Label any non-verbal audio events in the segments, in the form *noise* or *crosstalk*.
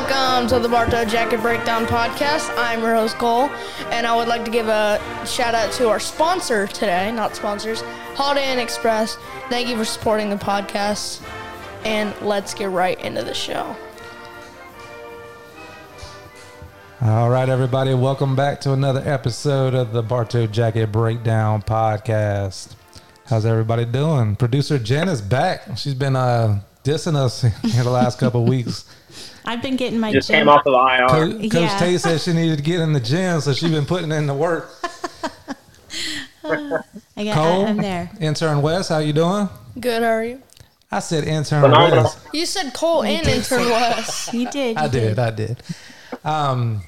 Welcome to the Bartow Jacket Breakdown Podcast. I'm Rose Cole, and I would like to give a shout out to our sponsor today, not sponsors, Holiday Inn Express. Thank you for supporting the podcast, and let's get right into the show. All right, everybody, welcome back to another episode of the Bartow Jacket Breakdown Podcast. How's everybody doing? Producer Jen is back. She's been uh, dissing us *laughs* in the last couple weeks. I've been getting my Just gym. came off of IR. Co- Coach Yeah. Tate said she needed to get in the gym, so she's been putting in the work. *laughs* I got, Cole, I, am there. intern West, how you doing? Good, how are you? I said intern Phenomenal. West. You said Cole and Intern West. *laughs* You did. I you did, I did. Um,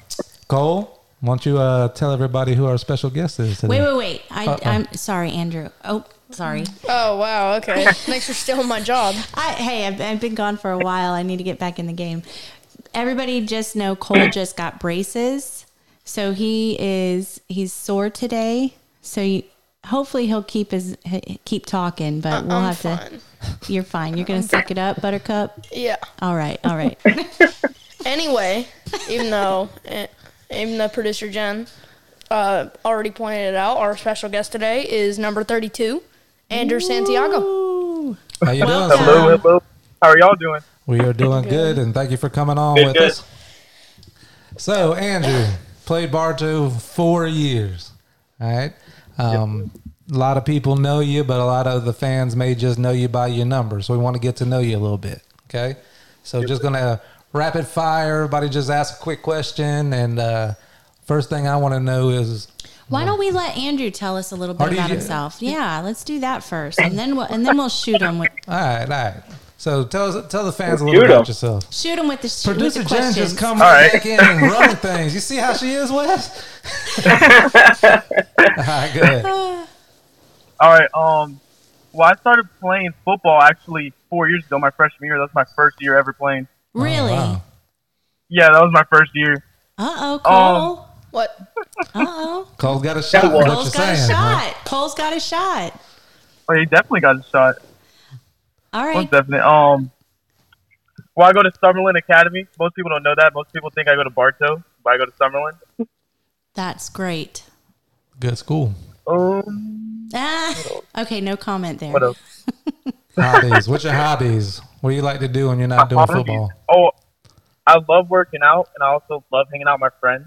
Cole, why don't you uh, tell everybody who our special guest is today? Wait, wait, wait. I, I'm sorry, Andrew. Oh, sorry. Oh, wow, okay. *laughs* Thanks for stealing my job. I, hey, I've, I've been gone for a while. I need to get back in the game. Everybody just know Cole *clears throat* just got braces, so he is he's sore today. So you, hopefully he'll keep his keep talking, but we'll I'm have fine. to. *laughs* You're fine. You're gonna suck it up, Buttercup. Yeah. All right, all right. *laughs* Anyway, even though eh, even though producer Jen uh, already pointed it out, our special guest today is number 32, Andrew Santiago. Ooh. How you doing, Hello, hello. How are y'all doing? We are doing good, and thank you for coming on Good, with good. us. So, Andrew played Bartow four years. All right. Um, A lot of people know you, but a lot of the fans may just know you by your number. So, we want to get to know you a little bit. Okay. So, just going to rapid fire. Everybody just ask a quick question. And uh, first thing I want to know is Why don't we let Andrew tell us a little bit about you- himself? Yeah, let's do that first, and then we'll and then we'll shoot him with *laughs* all right, all right. So, tell, us, tell the fans a Shoot little bit 'em. about yourself. shoot him with the sh- Producer with the Jen questions. just come All right. back in and running things. You see how she is, Wes? *laughs* all right, good. All right. Um. Well, I started playing football actually four years ago. My freshman year. That's my first year ever playing. Really? Oh, wow. Yeah, that was my first year. Uh oh, Um, Cole. What? Uh oh. Cole's got a shot. was- What you're Cole's got a saying? huh? shot. Cole's got a shot. Well, he definitely got a shot. All right. Most definitely. Um. Well, I go to Summerlin Academy. Most people don't know that. Most people think I go to Bartow, but I go to Summerlin. That's great. Good school. Um. Ah. Okay, no comment there. What else? *laughs* Hobbies. What's your hobbies? What do you like to do when you're not doing Hobbies? football? Oh, I love working out, and I also love hanging out with my friends.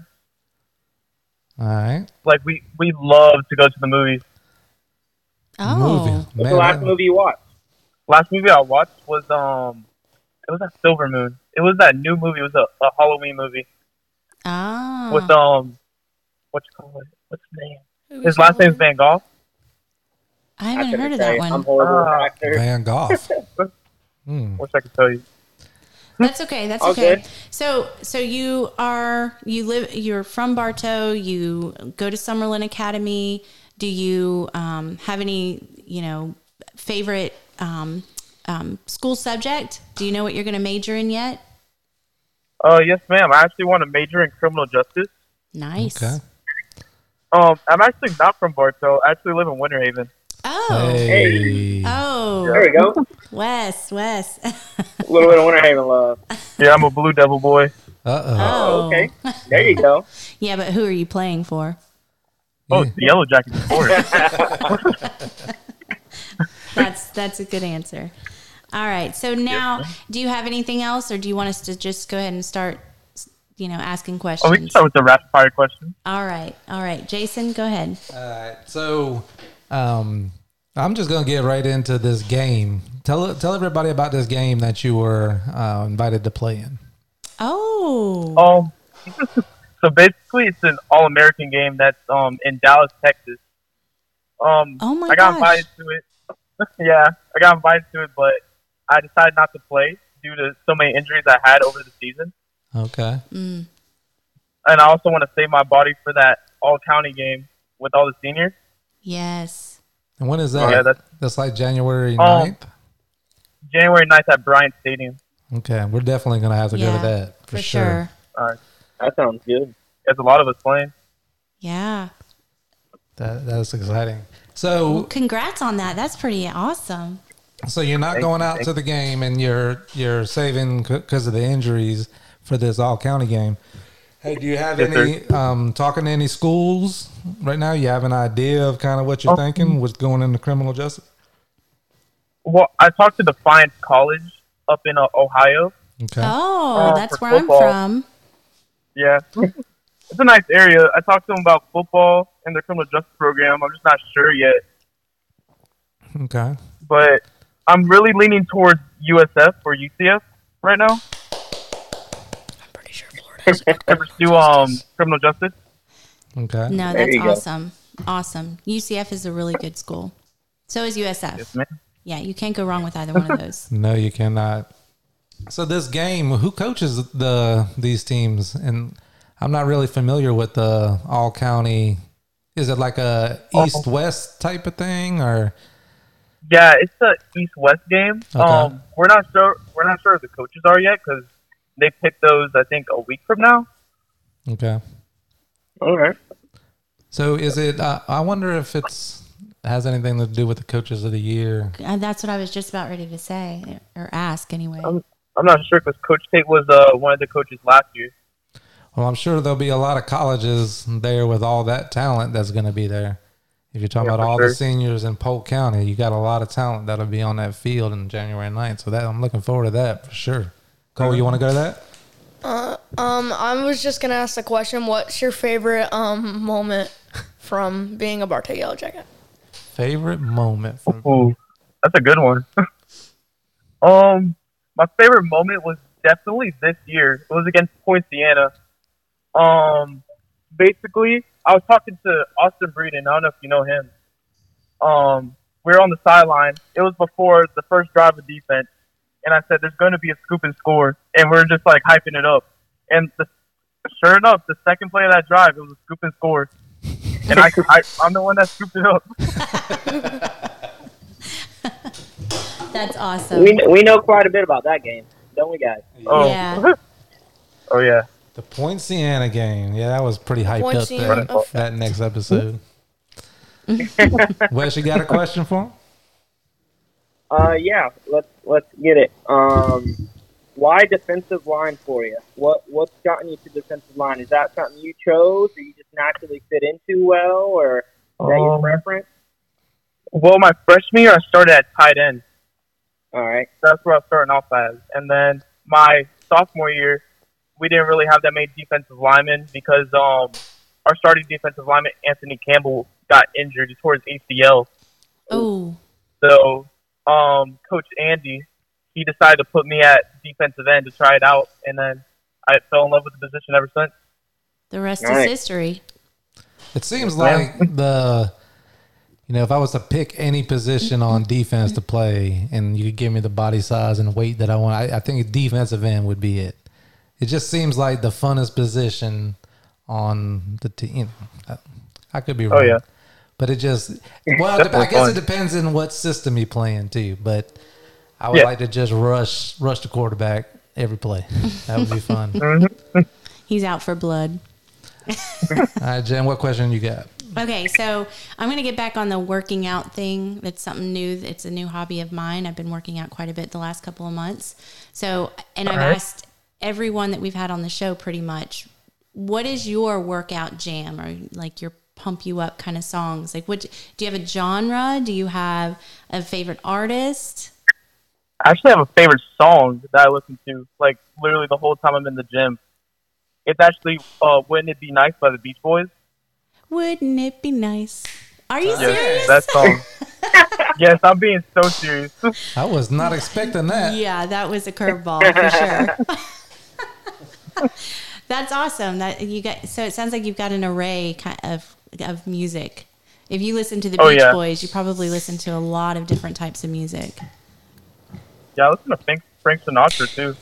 All right. Like we we love to go to the movies. Oh. Movie. What's Man, the last that- movie you watched? Last movie I watched was um, it was that Silver Moon. It was that new movie. It was a, a Halloween movie Ah. with um, what you call it? What's his name? His last name's Van Gogh. I I haven't couldn't heard of tell that you. I'm one. horrible Ah. actor. Van Gogh. *laughs* Hmm. Wish I could tell you. That's okay. That's All okay. So, so you are you live you're from Bartow. You go to Summerlin Academy. Do you um, have any you know favorite um, um, school subject? Do you know what you're going to major in yet? Uh, yes, ma'am. I actually want to major in criminal justice. Nice. Okay. Um, I'm actually not from Bartow. I actually live in Winter Haven. Oh. Hey. Oh. There we go. Wes. Wes. A *laughs* little bit of Winter Haven love. Yeah, I'm a Blue Devil boy. Uh oh. oh. Okay. There you go. Yeah, but who are you playing for? Oh, Yeah. the Yellow Jackets, of course. *laughs* That's that's a good answer. All right. So now, do you have anything else, or do you want us to just go ahead and start, you know, asking oh, we can questions? start with the rapid fire question. All right. All right. Jason, go ahead. All right. So, um, I'm just gonna get right into this game. Tell tell everybody about this game that you were uh, invited to play in. Oh. Um, *laughs* so basically, it's an all-American game that's um in Dallas, Texas. Um, Oh my I got gosh. invited to it. *laughs* yeah, I got invited to it, but I decided not to play due to so many injuries I had over the season, Okay. Mm. and I also want to save my body for that all-county game with all the seniors. Yes. And when is oh, that? Oh, Yeah, that's That's like January Oh. 9th? January 9th at Bryant Stadium. Okay, we're definitely gonna have to go to that for, For sure. All right, That sounds good. there's a lot of us playing. Yeah. That that's exciting. So Congrats on that. That's pretty awesome. so you're not Thank going out thank to the game and you're you're saving because of the injuries for this all county game. Hey, do you have Yes, any um, talking to any schools right now? You have an idea of kind of what you're Oh. thinking? What's going into criminal justice? Well, I talked to Defiance College up in uh, Ohio. Okay. Oh, Uh, that's where football. I'm from. Yeah, *laughs* it's a nice area. I talked to them about football and their criminal justice program. I'm just not sure yet, Okay. but I'm really leaning towards USF or UCF right now I'm pretty *laughs* sure Florida has a to pursue um criminal justice. Okay. No, that's you go. awesome. Awesome. UCF is a really good school. So is USF. Yes. Yeah, you can't go wrong with either one of those. *laughs* No, you cannot. So this game, who coaches the these teams? And I'm not really familiar with the all county. Is it like a east west type of thing, or Yeah, it's a East West game. Okay. Um, we're not sure. We're not sure if the coaches are yet because they picked those. I think a week from now. okay? All right. So is it? Uh, I wonder if it's has anything to do with the coaches of the year. Uh, That's what I was just about ready to say or ask anyway. Um, I'm not sure because Coach Tate was uh, one of the coaches last year. Well, I'm sure there'll be a lot of colleges there with all that talent that's going to be there. If you're talking Yeah, about all sure. the seniors in Polk County, you got a lot of talent that'll be on that field on January 9th. So that I'm looking forward to that for sure. Cole, you want to go to that? Um, I was just gonna ask the question: What's your favorite um moment from being a Bartow Yellow Jacket? Favorite moment from Ooh, that's a good one. *laughs* um, my favorite moment was definitely this year. It was against Poinciana. Um, basically, I was talking to Austin Breeden. I don't know if you know him. Um, we were on the sideline. It was before the first drive of defense, and I said, "There's going to be a scoop and score," and we are just like hyping it up. And the, sure enough, the second play of that drive, it was a scoop and score. And I, I, I'm the one that scooped it up. *laughs* That's awesome. We we know quite a bit about that game, don't we, guys? Oh, Yeah. *laughs* oh yeah. the Poinciana game. Yeah, that was pretty hyped Poinciana. up there. That next episode. *laughs* Wes, you got a question for him? Uh, yeah. Let's let's get it. Um, why defensive line for you? What what's gotten you to defensive line? Is that something you chose, or you just naturally fit into well, or is that your Um, preference? Well, my freshman year, I started at tight end. All right. That's where I was starting off as. And then my sophomore year, we didn't really have that many defensive linemen because um, our starting defensive lineman, Anthony Campbell, got injured. He tore his ACL. oh, So um, Coach Andy, he decided to put me at defensive end to try it out. And then I fell in love with the position ever since. the rest Nice. is history. It seems like *laughs* the, you know, if I was to pick any position on defense to play, and you could give me the body size and weight that I want, I, I think defensive end would be it. It just seems like the funnest position on the team. I, I could be wrong. Oh, yeah. But it just *laughs* well, I Definitely guess it depends on what system you're playing too. But I would Yeah. like to just rush rush the quarterback every play. That would be fun. *laughs* Mm-hmm. *laughs* He's out for blood. All right, Jen, what question you got? Okay, so I'm going to get back on the working out thing. It's something new. It's a new hobby of mine. I've been working out quite a bit the last couple of months. So, and I've All right. asked everyone that we've had on the show pretty much, what is your workout jam or like your pump you up kind of songs? Like, what do you have a genre? Do you have a favorite artist? I actually have a favorite song that I listen to, like, literally the whole time I'm in the gym. It's actually uh, Wouldn't It Be Nice by the Beach Boys. Wouldn't it be nice? Are you Yes, serious? that song. *laughs* yes, I'm being so serious. I was not expecting that. Yeah, that was a curveball for sure. *laughs* *laughs* That's awesome. That you got. So it sounds like you've got an array kind of of music. If you listen to the Oh, Beach yeah. Boys, you probably listen to a lot of different types of music. yeah, I listen to Frank, Frank Sinatra, too.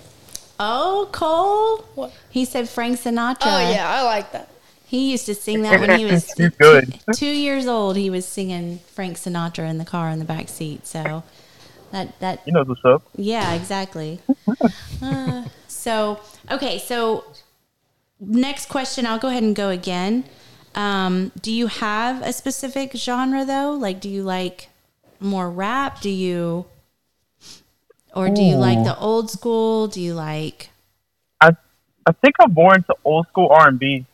Oh, Cole. What? He said Frank Sinatra. Oh yeah, I like that. He used to sing that when he *laughs* was He's good. Two, two years old. He was singing Frank Sinatra in the car in the back seat. So that that He knows what's up. Yeah, exactly. *laughs* Uh, so, okay, so next question, I'll go ahead and go again. Um, do you have a specific genre though? Like, do you like more rap? Do you, or do you like the old school? Do you like, I I think I'm more into old school R&B.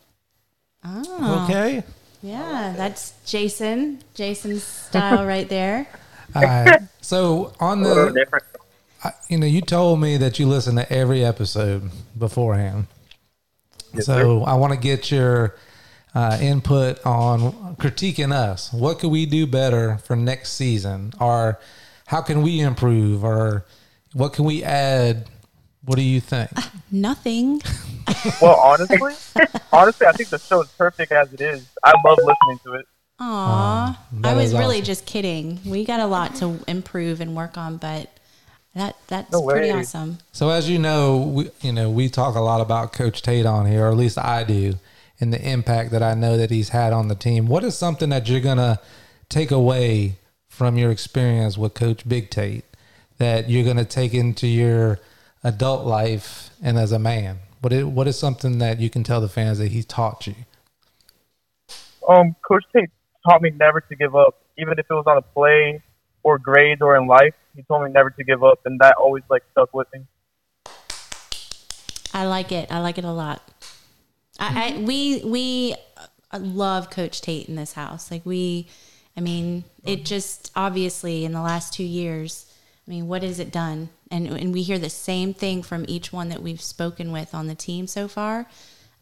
Oh, Okay. yeah, that's Jason. Jason's style *laughs* right there. All right. So on the, different. I- you know, you told me that you listen to every episode beforehand. Yes, so I want to get your uh, input on critiquing us. What could we do better for next season? Or how can we improve? Or what can we add? What do you think? Nothing. *laughs* Well, honestly, *laughs* honestly, I think the show is perfect as it is. I love listening to it. Aw, that I was really awesome. just kidding. We got a lot to improve and work on, but that that's No pretty awesome. So as you know, we you know we talk a lot about Coach Tate on here, or at least I do, and the impact that I know that he's had on the team. What is something that you're gonna take away from your experience with Coach Big Tate that you're gonna take into your adult life and as a man? What is, what is something that you can tell the fans that he taught you? Um, Coach Tate taught me never to give up, even if it was on a play or grades or in life. He told me never to give up, and that always like stuck with me. I like it. I like it a lot. I, I we we uh, love Coach Tate in this house. Like we, I mean, it just obviously in the last two years. I mean, what has it done? And and we hear the same thing from each one that we've spoken with on the team so far.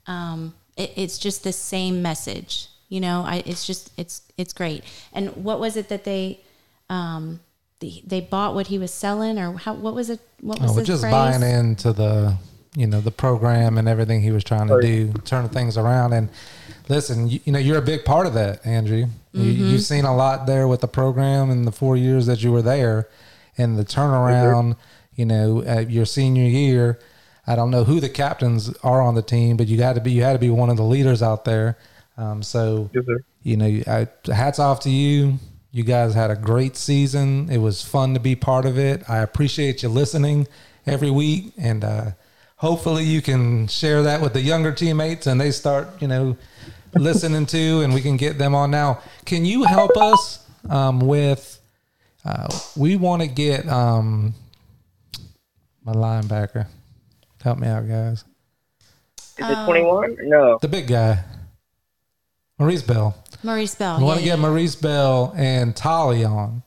Um, it, it's just the same message. You know, I, it's just it's it's great. And what was it that they? Um, the, they bought what he was selling, or how? What was it? What was Oh, just phrase? buying into the you know the program and everything he was trying to Right. do, turn things around. And listen, you, you know you're a big part of that, Andrew. You, you've seen a lot there with the program in the four years that you were there, and the turnaround. You know, at your senior year, I don't know who the captains are on the team, but you got to be you had to be one of the leaders out there. Um, so Yes, you know, I, hats off to you. You guys had a great season. It was fun to be part of it. I appreciate you listening every week, and uh, hopefully you can share that with the younger teammates, and they start, you know, listening to, and we can get them on. Now, can you help us um, with? Uh, we want to get um, my linebacker. Help me out, guys. Is it 21? No. The big guy, Maurice Bell. Maurice Bell. We want to yeah, get yeah. Maurice Bell and Tolly on,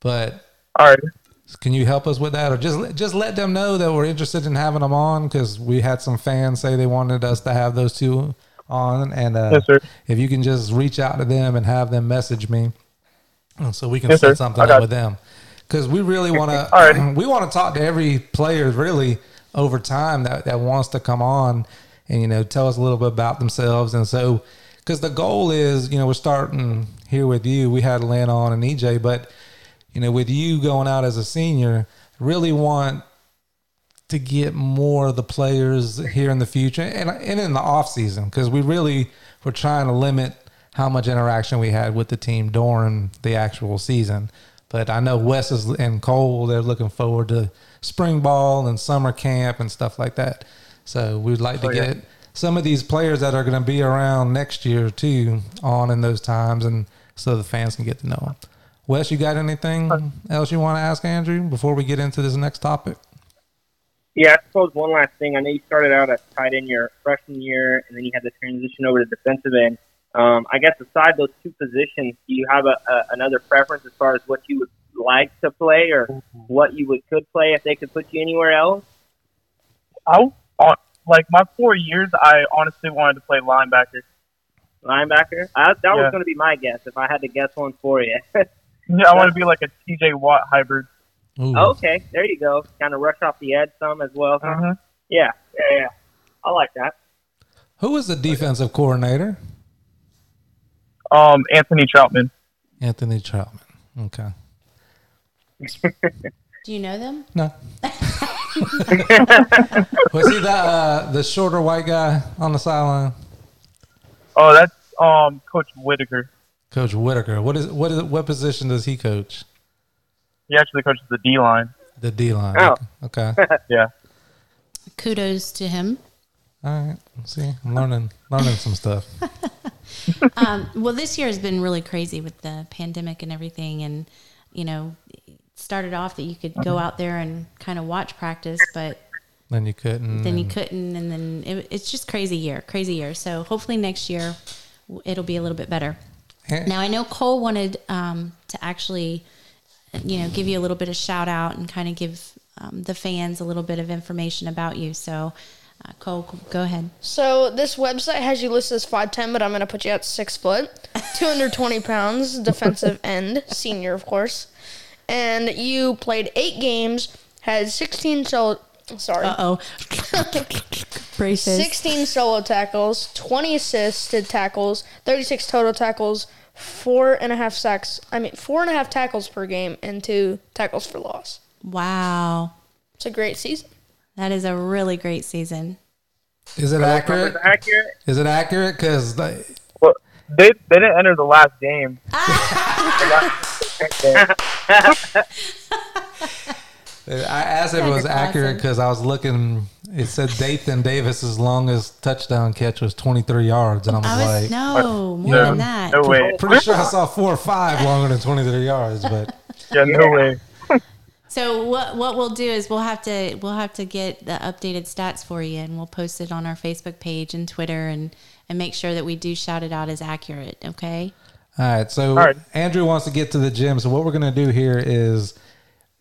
but All right. Can you help us with that, or just just let them know that we're interested in having them on because we had some fans say they wanted us to have those two on, and uh, Yes, if you can just reach out to them and have them message me, so we can Yes, set sir. something up with them because we really want to. *clears throat* We want to talk to every player really over time that that wants to come on and you know tell us a little bit about themselves, and so because the goal is you know we're starting here with you. We had Lynn on and EJ, but you know with you going out as a senior, really want to get more of the players here in the future and, and in the off season because we really were trying to limit how much interaction we had with the team during the actual season. But I know Wes is, and Cole, they're looking forward to spring ball and summer camp and stuff like that. So we'd like to Oh, yeah. get some of these players that are going to be around next year too on in those times and so the fans can get to know them. Wes, you got anything else you want to ask Andrew before we get into this next topic? Yeah, I suppose one last thing. I know you started out as tight end your freshman year, and then you had the transition over to defensive end. Um, I guess aside those two positions, do you have a, a, another preference as far as what you would like to play, or what you would could play if they could put you anywhere else? I like my four years, I honestly wanted to play linebacker. Linebacker. I, that Yeah. was going to be my guess if I had to guess one for you. *laughs* Yeah, I want to be like a TJ Watt hybrid. Ooh. okay, there you go. Kind of rush off the edge some as well. huh? Uh-huh. Yeah, yeah, yeah. I like that. Who is the defensive coordinator? Um, Anthony Troutman. Anthony Troutman. Okay. *laughs* Do you know them? No. *laughs* was he the uh, the shorter white guy on the sideline? Oh, that's um Coach Whitaker. Coach Whitaker. What is what is what position does he coach? He actually coaches the D line. The D line. Oh. *laughs* Okay. Yeah. Kudos to him. All right. See, I'm learning learning some stuff. *laughs* Um, well, this year has been really crazy with the pandemic and everything, and you know, it started off that you could go out there and kind of watch practice, but Then you couldn't. then you couldn't, and then it, it's just crazy year, crazy year. So hopefully next year it'll be a little bit better. And- Now I know Cole wanted um, to actually, you know, give you a little bit of shout out and kind of give um, the fans a little bit of information about you. So, uh, Cole, go ahead. So this website has you listed as 5'10", but I'm going to put you at 6 foot, *laughs* 220 pounds, defensive *laughs* end, senior, of course. And you played eight games, had 16 solo, sorry, Uh oh, *laughs* braces. 16 solo tackles, 20 assisted tackles, 36 total tackles, four and a half sacks. I mean, four and a half tackles per game, and two tackles for loss. Wow, It's a great season. that is a really great season. is it accurate? accurate. Is it accurate? Because they... Well, they they didn't enter the last game. *laughs* *laughs* The last- I asked if it was accurate because I was looking. It said Dathan Davis's longest touchdown catch was 23 yards, and I was, I was like, no more no, than that. no way. pretty sure I saw four or five longer than 23 yards. But *laughs* Yeah, no way. *laughs* So what what we'll do is we'll have to we'll have to get the updated stats for you, and we'll post it on our Facebook page and Twitter, and and make sure that we do shout it out as accurate. Okay. all right, so All right. Andrew wants to get to the gym. So what we're going to do here is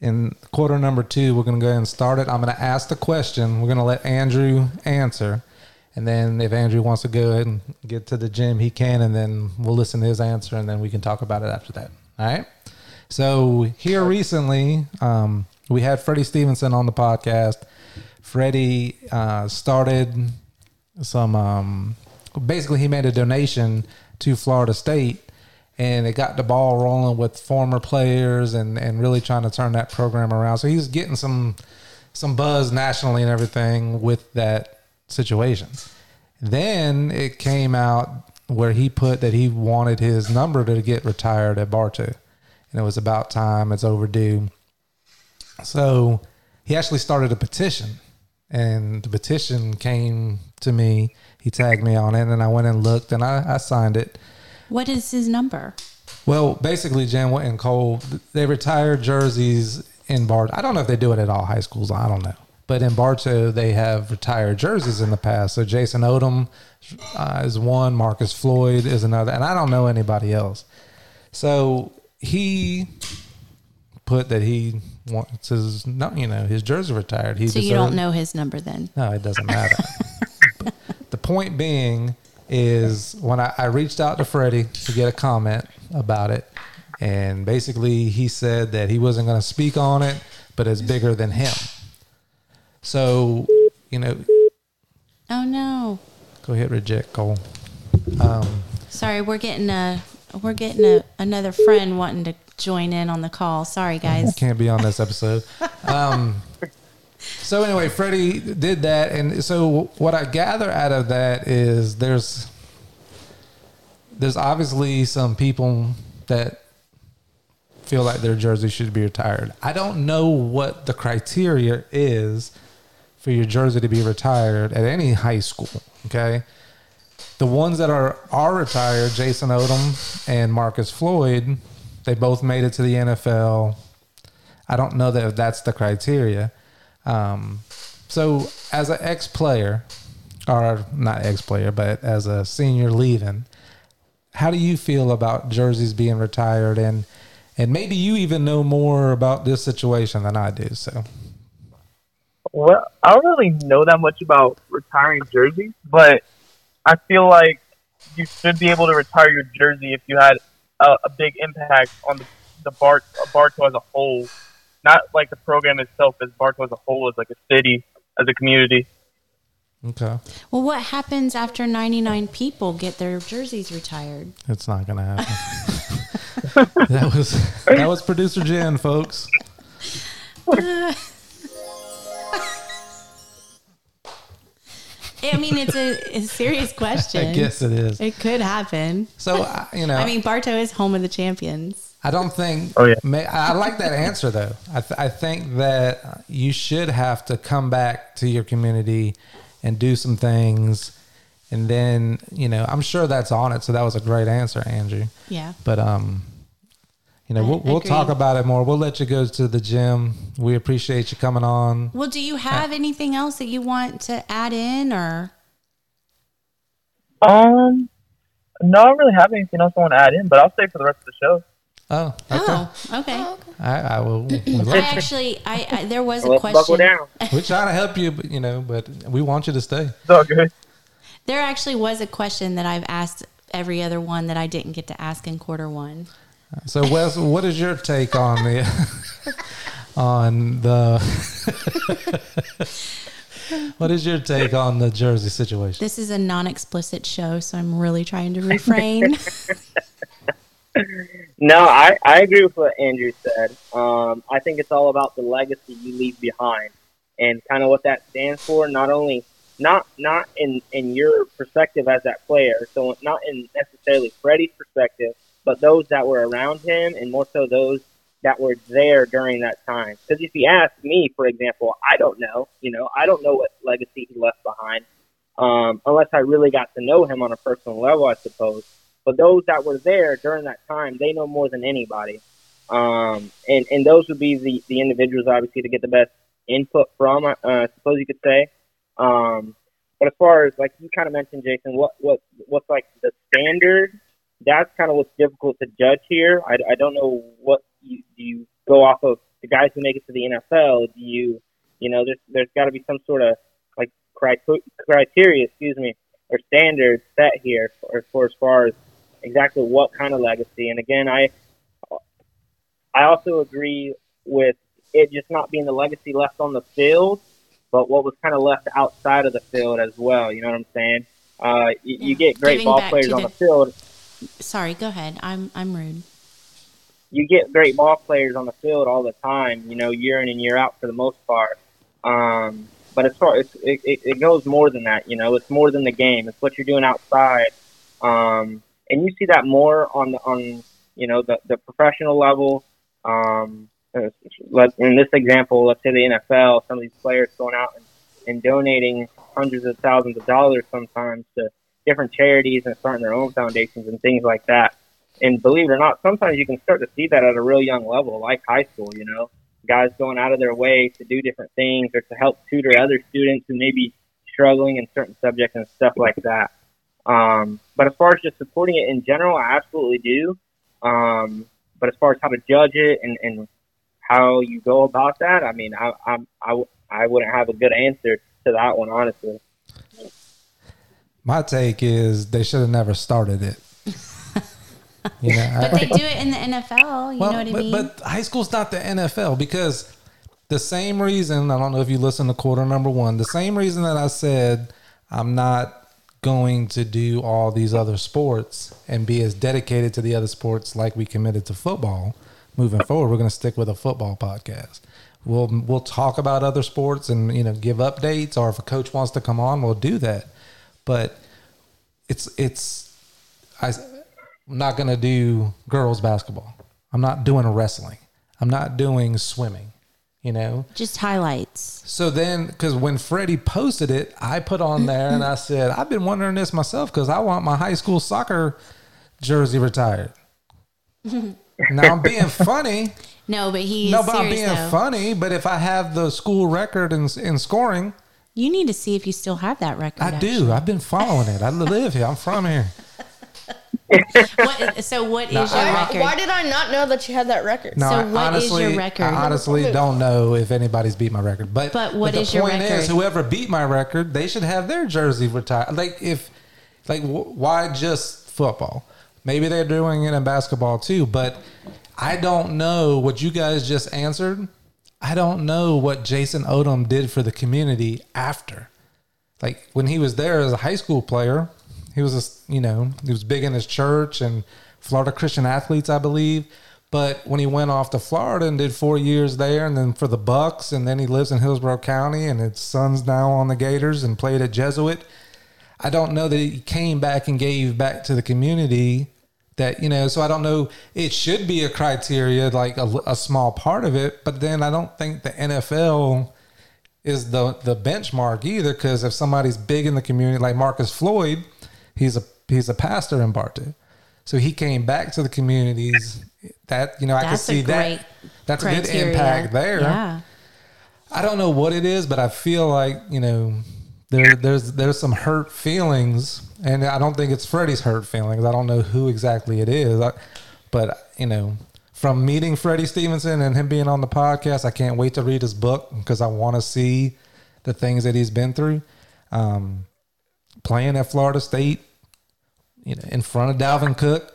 in quarter number two, we're going to go ahead and start it. I'm going to ask the question. We're going to let Andrew answer. And then if Andrew wants to go ahead and get to the gym, he can. And then we'll listen to his answer and then we can talk about it after that. All right. So here recently, um, we had Freddie Stevenson on the podcast. Freddie uh, started some, um, basically, he made a donation to Florida State and it got the ball rolling with former players and, and really trying to turn that program around. So he's getting some some buzz nationally and everything with that situation. Then it came out where he put that he wanted his number to get retired at Bartow. And it was about time, it's overdue. So he actually started a petition. And the petition came to me. He tagged me on it, and I went and looked, and I, I signed it. What is his number? Well, basically, Jen and Cole, they retire jerseys in Bartow. I don't know if they do it at all high schools. I don't know. But in Bartow, they have retired jerseys in the past. So Jason Odom uh, is one, Marcus Floyd is another, and I don't know anybody else. So he put that he wants his, no, you know, his jersey retired. He So you don't know his number then? no, it doesn't matter. *laughs* the point being is when I, I reached out to Freddie to get a comment about it, and basically he said that he wasn't going to speak on it, but it's bigger than him. So, you know, Oh no. go ahead, reject Cole. Um, Sorry, we're getting a we're getting a, another friend wanting to join in on the call. Sorry, guys. can't be on this episode. *laughs* Um, so anyway, Freddie did that, and so what I gather out of that is there's there's obviously some people that feel like their jersey should be retired. I don't know what the criteria is for your jersey to be retired at any high school. Okay. The ones that are are retired, Jason Odom and Marcus Floyd, they both made it to the NFL. I don't know that that's the criteria. Um, so, as an ex player, or not ex player, but as a senior leaving, how do you feel about jerseys being retired? And and maybe you even know more about this situation than I do. So, Well, I don't really know that much about retiring jerseys, but I feel like you should be able to retire your jersey if you had a, a big impact on the the Bart Bartow as a whole, not like the program itself, as Bartow as a whole, as like a city, as a community. okay, Well, what happens after 99 people get their jerseys retired? it's not going to happen. *laughs* *laughs* that was that was producer Jen, folks. I mean, it's a, a serious question. I guess it is. It could happen. So, I- you know, I mean, Bartow is home of the champions. I don't think. Oh, yeah. May, I like that answer though. I, th- I think that you should have to come back to your community and do some things, and then you know I'm sure that's on it. So that was a great answer, Andrew. Yeah. But um, you know, we'll, we'll talk about it more. We'll let you go to the gym. We appreciate you coming on. Well, do you have anything else that you want to add in or? Um, no, I don't really have anything else I want to add in, but I'll stay for the rest of the show. Oh, oh, okay. Oh, okay. I, I will. *clears throat* I actually, I, I there was a Let's buckle question. down. *laughs* we're trying to help you, but, you know, but we want you to stay. It's all good. There actually was a question that I've asked every other one that I didn't get to ask in quarter one. So, Wes, what is your take on the *laughs* on the *laughs* what is your take on the jersey situation? This is a non-explicit show, so I'm really trying to refrain. No, I, I agree with what Andrew said. Um, I think it's all about the legacy you leave behind and kind of what that stands for. Not only not not in in your perspective as that player, so not in necessarily Freddie's perspective, but those that were around him, and more so those that were there during that time. Because if you ask me, for example, I don't know. You know, I don't know what legacy he left behind, um, unless I really got to know him on a personal level, I suppose. But those that were there during that time, they know more than anybody. Um, and, and those would be the, the individuals, obviously, to get the best input from, uh, I suppose you could say. Um, but as far as, like you kind of mentioned, Jason, what, what, what's like the standard, that's kind of what's difficult to judge here. I, I don't know what you, do you go off of the guys who make it to the NFL. Do you, you know, there's, there's got to be some sort of like criteria, excuse me, or standards set here for, for as far as exactly what kind of legacy. And again, I I also agree with it just not being the legacy left on the field, but what was kind of left outside of the field as well. You know what I'm saying? Uh, you, you get great Giving ball players on the- the field. Sorry, go ahead. I'm I'm rude. you get great ball players on the field all the time, you know, year in and year out for the most part. Um, but as far it's, it, it, it goes more than that, you know, it's more than the game. It's what you're doing outside. Um, and you see that more on the, on, you know, the, the professional level. Um, let, in this example, let's say the NFL, some of these players going out and, and donating hundreds of thousands of dollars sometimes to different charities and starting their own foundations and things like that and believe it or not, sometimes you can start to see that at a real young level, like high school. You know, guys going out of their way to do different things or to help tutor other students who may be struggling in certain subjects and stuff like that. Um, but as far as just supporting it in general, I absolutely do. Um, but as far as how to judge it and, and how you go about that, I mean, I, I, I, I wouldn't have a good answer to that one, honestly. My take is they should have never started it. *laughs* You know, I- But they do it in the NFL. You know what I but, mean? but high school's not the NFL because the same reason I don't know if you listen to quarter number one. The same reason that I said I'm not going to do all these other sports and be as dedicated to the other sports like we committed to football. Moving forward, we're going to stick with a football podcast. We'll we'll talk about other sports and you know give updates, or if a coach wants to come on, we'll do that. But it's it's I, I'm not going to do girls basketball. I'm not doing wrestling. I'm not doing swimming. You know. Just highlights. So then, because when Freddie posted it, I put on there and I said, I've been wondering this myself because I want my high school soccer jersey retired. *laughs* now I'm being funny. No, but he No, but I'm being though. funny. But if I have the school record in, in scoring, You need to see if you still have that record. I actually. do. I've been following it. I *laughs* live here. I'm from here. *laughs* What, so what is No, your I- Why, record? why did I not know that you had that record? No, So I what is honestly, your record? I honestly don't know if anybody's beat my record. But But what the is your point record? is, whoever beat my record, they should have their jersey retired. Like if, like wh- why just football? Maybe they're doing it in basketball too. But I don't know what you guys just answered. I don't know what Jason Odom did for the community after. Like when he was there as a high school player, he was a, you know he was big in his church and Florida Christian athletes, I believe. But when he went off to Florida and did four years there, and then for the Bucks, and then he lives in Hillsborough County, and his son's now on the Gators and played at Jesuit. I don't know that he came back and gave back to the community that you know so i don't know it should be a criteria like a, a small part of it but then i don't think the nfl is the the benchmark either because if somebody's big in the community like marcus floyd he's a he's a pastor in bartow So he came back to the communities. That you know, I could see that. That's a good impact there. Yeah. I don't know what it is, but I feel like you know there there's there's some hurt feelings, and I don't think it's Freddie's hurt feelings. I don't know who exactly it is, I, but you know, from meeting Freddie Stevenson and him being on the podcast, I can't wait to read his book because I want to see the things that he's been through. Um, playing at Florida State, you know, in front of Dalvin Cook.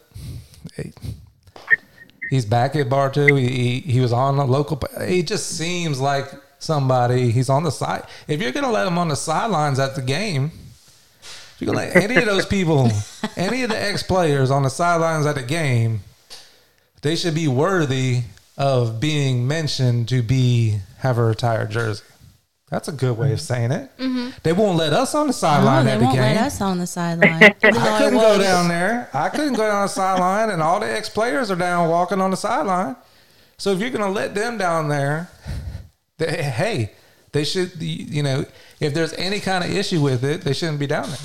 He's back at Bartow. He, he he was on a local. He just seems like somebody. He's on the side. If you're gonna let him on the sidelines at the game, if you're gonna let any of those *laughs* people, any of the ex players on the sidelines at the game, they should be worthy of being mentioned to be have a retired jersey. That's a good way of saying it. Mm-hmm. They won't let us on the sideline they at the won't let us on the sideline. *laughs* I couldn't go down there. I couldn't go down the sideline, and all the ex players are down walking on the sideline. So if you're going to let them down there, they, hey, they should, you know, if there's any kind of issue with it, they shouldn't be down there.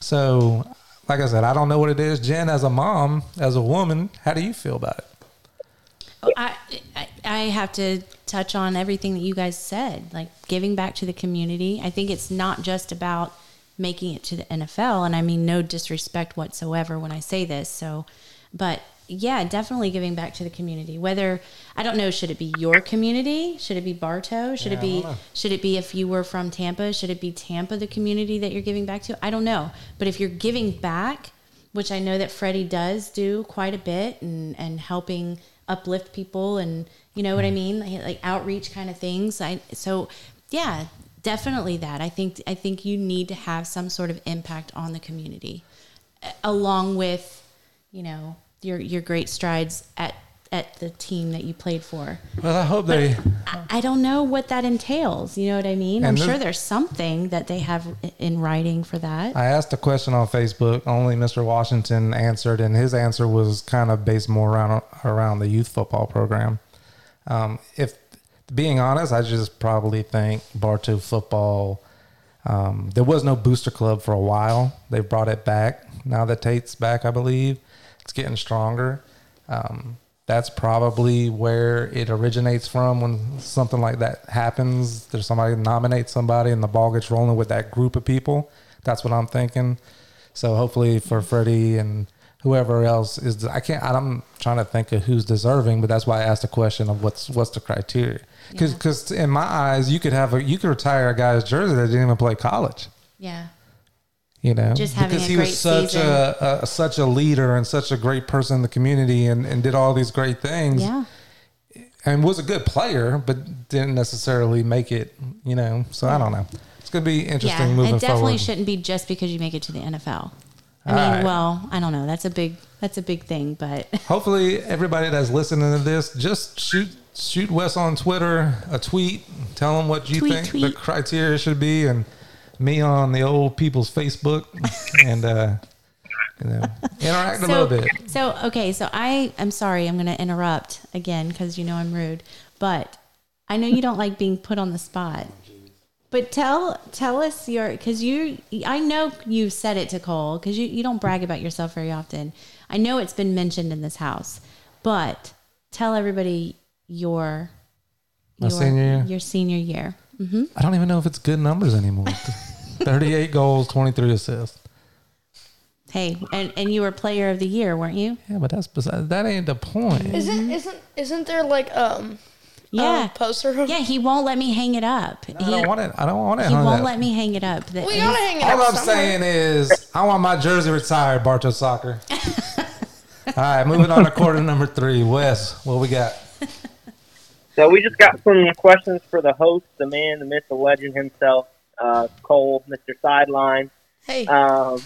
So, like I said, I don't know what it is. Jen, as a mom, as a woman, how do you feel about it? I, I I have to touch on everything that you guys said, like giving back to the community. I think it's not just about making it to the NFL, and I mean no disrespect whatsoever when I say this. So, but yeah, definitely giving back to the community. Whether I don't know, should it be your community? Should it be Bartow? Should Yeah, it be should it be if you were from Tampa? Should it be Tampa the community that you're giving back to? I don't know, but if you're giving back, which I know that Freddie does do quite a bit, and and helping uplift people, and you know what I mm-hmm. mean, like, like outreach kind of things. I so yeah, definitely that. I think I think you need to have some sort of impact on the community, along with you know your your great strides at at the team that you played for. Well, I hope they. I, I don't know what that entails. You know what I mean? I'm And sure there's- there's something that they have in writing for that. I asked a question on Facebook. Only Mr. Washington answered, and his answer was kind of based more around around the youth football program. Um, if being honest, I just probably think Bartow football. Um, there was no booster club for a while. They brought it back now that Tate's back. I believe it's getting stronger. Um, that's probably where it originates from when something like that happens. There's somebody nominates somebody and the ball gets rolling with that group of people. That's what I'm thinking. So hopefully for Freddie and whoever else is, I can't. I'm trying to think of who's deserving, but that's why I asked the question of what's what's the criteria. Because because in my eyes, you could have a you could retire a guy's jersey that didn't even play college. yeah. You know, Just having because a he great was such a, a such a leader and such a great person in the community and, and did all these great things Yeah. and was a good player, but didn't necessarily make it. You know, so I don't know. It's gonna be interesting Yeah. moving It definitely forward. shouldn't be just because you make it to the NFL. I All mean, right. well, I don't know. That's a big that's a big thing, but *laughs* Hopefully, everybody that's listening to this, just shoot shoot Wes on Twitter a tweet. Tell him what you Tweet, think the criteria should be, and me on the old people's Facebook, and uh, you know, interact a little bit. So okay, so I I'm sorry, I'm going to interrupt again because you know I'm rude, but I know you don't like being put on the spot. But tell tell us your because you I know you said it to Cole because you you don't brag about yourself very often. I know it's been mentioned in this house, but tell everybody your My senior year? your senior year. hmm I don't even know if it's good numbers anymore. *laughs* Thirty-eight goals, twenty-three assists. Hey, and and you were player of the year, weren't you? Yeah, but that's beside, that ain't the point. Isn't isn't isn't there like um Yeah. a poster? of- Yeah, he won't let me hang it up. I he don't want it. I don't want it. he won't up. let me hang it up. That- We gotta hang it All up I'm somewhere. saying is, I want my jersey retired, Bartow Soccer. *laughs* All right, moving on to quarter number three. Wes, what we got? So we just got some questions for the host, the man, the myth, the legend himself, uh, Cole, Mr. Sideline. Hey, Um,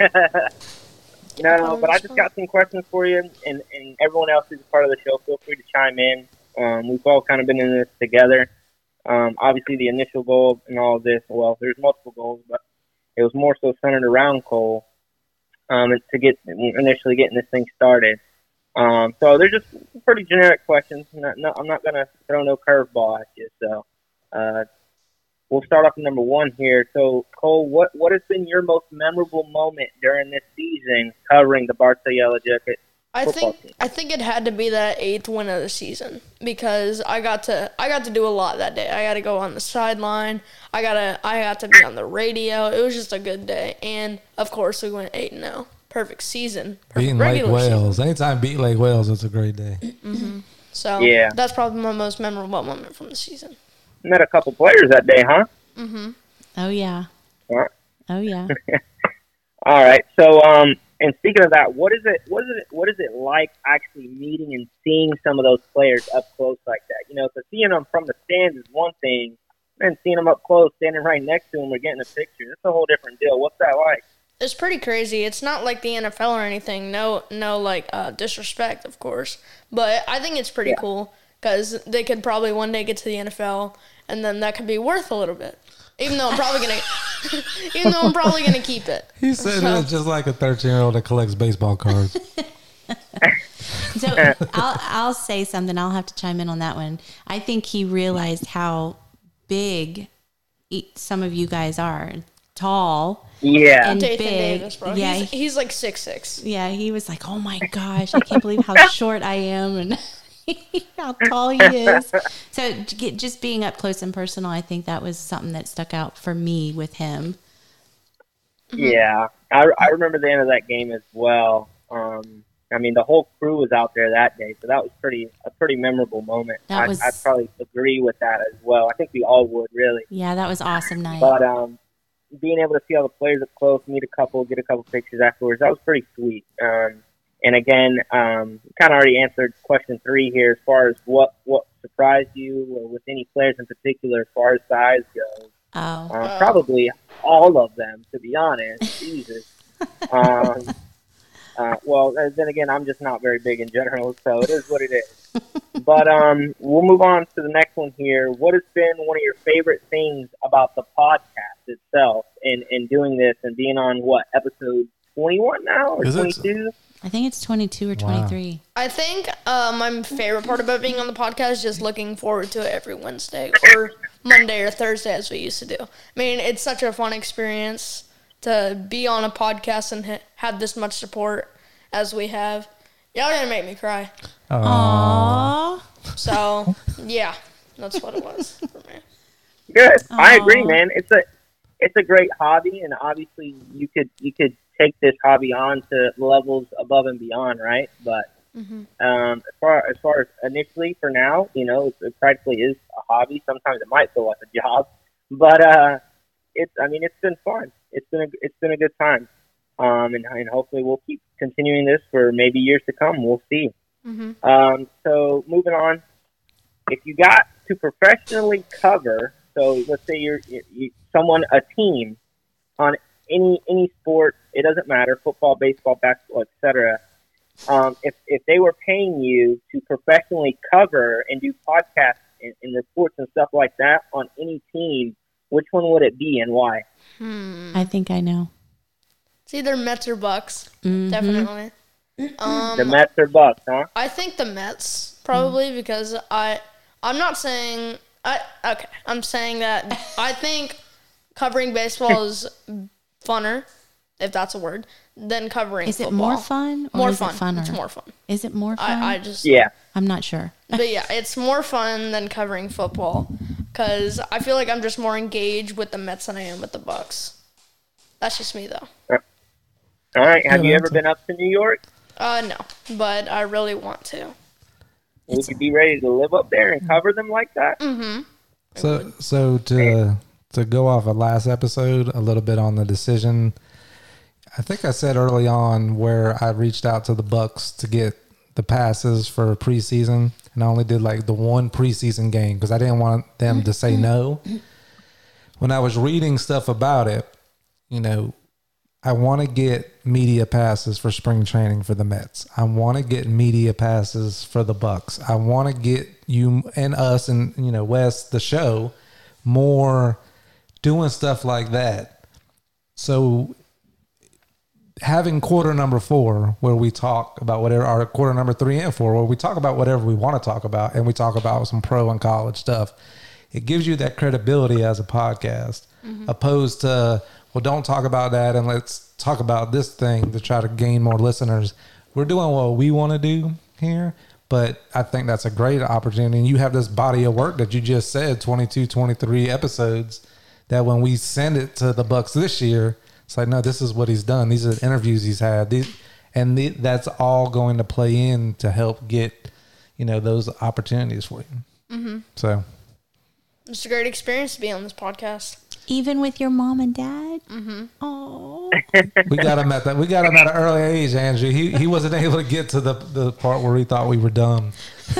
*laughs* no, but I just got some questions for you, and, and everyone else who's a part of the show, feel free to chime in. Um, we've all kind of been in this together. Um, obviously, the initial goal in all of this, well, there's multiple goals, but it was more so centered around Cole um, and to get initially getting this thing started. Um, so they're just pretty generic questions. Not, no, I'm not going to throw no curveball at you. So uh, we'll start off with number one here. So, Cole, what what has been your most memorable moment during this season covering the Bartow Yellow Jacket? I think team. I think it had to be that eighth win of the season because I got to I got to do a lot that day. I got to go on the sideline. I got to I got to be on the radio. It was just a good day, and of course we went eight and zero. Perfect season. Perfect Beating Lake regular season. Wales. Anytime beat Lake Wales, it's a great day. Mm-hmm. So Yeah. that's probably my most memorable moment from the season. Met a couple players that day, huh? Mhm. Oh yeah. All right. Oh yeah. *laughs* All right. So, um, and speaking of that, what is it? What is it? What is it like actually meeting and seeing some of those players up close like that? You know, so seeing them from the stands is one thing, and seeing them up close, standing right next to them, or getting a picture, it's a whole different deal. What's that like? It's pretty crazy. It's not like the NFL or anything. No, no, like uh, disrespect, of course. But I think it's pretty Yeah. cool because they could probably one day get to the NFL, and then that could be worth a little bit. Even though I'm probably gonna, *laughs* even though I'm probably gonna keep it. *laughs* He said So- it's just like a 13 year old that collects baseball cards. *laughs* So I'll I'll say something. I'll have to chime in on that one. I think he realized how big e- some of you guys are. Tall. Yeah. And Dathan big. Davis, bro. Yeah. He's, he's like six six. Yeah, he was like, "Oh my gosh, I can't believe how short I am and *laughs* how tall he is." *laughs* So just being up close and personal, I think that was something that stuck out for me with him. Yeah, I, I remember the end of that game as well. Um, I mean, the whole crew was out there that day, so that was pretty a pretty memorable moment. That I, was- I'd probably agree with that as well. I think we all would really. Yeah, that was awesome night. But um, being able to see all the players up close, meet a couple, get a couple pictures afterwards, that was pretty sweet. Um, and again, um, kind of already answered question three here as far as what what surprised you, or with any players in particular, as far as size goes. Oh, Uh, probably all of them, to be honest. *laughs* Jesus. Um, uh, well, uh, then again, I'm just not very big in general, so it is what it is. *laughs* But um, we'll move on to the next one here. What has been one of your favorite things about the podcast itself and, and doing this and being on what episode 21 now or 22? I think it's 22 or 23. I think uh, my favorite part about being on the podcast is just looking forward to it every Wednesday or Monday or Thursday as we used to do. I mean, it's such a fun experience to be on a podcast and ha- have this much support as we have. Y'all gonna make me cry. Aww. So yeah, that's what it was for me. Good. I agree, man. It's a it's a great hobby, and obviously you could you could take this hobby on to levels above and beyond, right? But um, as far as far as initially for now, you know, it practically is a hobby. Sometimes it might feel like a job, but uh, it's I mean it's been fun. It's been a, it's been a good time, um, and and hopefully we'll keep continuing this for maybe years to come. We'll see. Um, so moving on, if you got to professionally cover, so let's say you're, you you, someone, a team on any any sport, it doesn't matter, football, baseball, basketball, etc. Um, if if they were paying you to professionally cover and do podcasts and, and reports and stuff like that on any team, which one would it be and why? I think I know. It's either Mets or Bucks, definitely. Um, The Mets or Bucks, huh? I think the Mets probably because I I'm not saying I okay I'm saying that I think covering baseball is funner if that's a word than covering Is it football. more fun or more is fun it funner? it's more fun Is it more fun? I, I just Yeah. I'm not sure. *laughs* but yeah it's more fun than covering football because I feel like I'm just more engaged with the Mets than I am with the Bucks that's just me though All right. Have you ever that's been up to New York? uh no but I really want to Would you be ready to live up there and cover them like that? Mm-hmm. So, so to to go off of last episode a little bit on the decision, I think I said early on where I reached out to the Bucks to get the passes for preseason, and I only did like the one preseason game because I didn't want them to say no. When I was reading stuff about it, you know, I want to get media passes for spring training for the Mets. I want to get media passes for the Bucks. I want to get you and us and you know Wes the show more doing stuff like that. So having quarter number 4 where we talk about whatever our quarter number 3 and 4 where we talk about whatever we want to talk about and we talk about some pro and college stuff it gives you that credibility as a podcast, mm-hmm. opposed to well, don't talk about that and let's talk about this thing to try to gain more listeners. We're doing what we want to do here, but I think that's a great opportunity. And you have this body of work that you just said 22, 23 episodes that when we send it to the Bucks this year, it's like, no, this is what he's done. These are the interviews he's had. These, and the, that's all going to play in to help get, you know, those opportunities for you. Mm-hmm. So It's a great experience to be on this podcast. Even with your mom and dad. Mm-hmm. Oh, we got him at that. We got him at an early age, Andrew. He he wasn't able to get to the the part where he thought we were dumb. *laughs*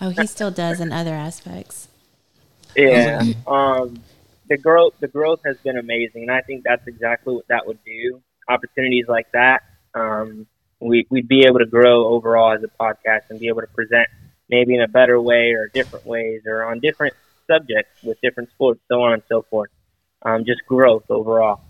oh, he still does in other aspects. Yeah. *laughs* Um, the growth the growth has been amazing, and I think that's exactly what that would do. Opportunities like that, um, we we'd be able to grow overall as a podcast and be able to present maybe in a better way or different ways or on different subjects with different sports, so on and so forth. Um, just growth overall.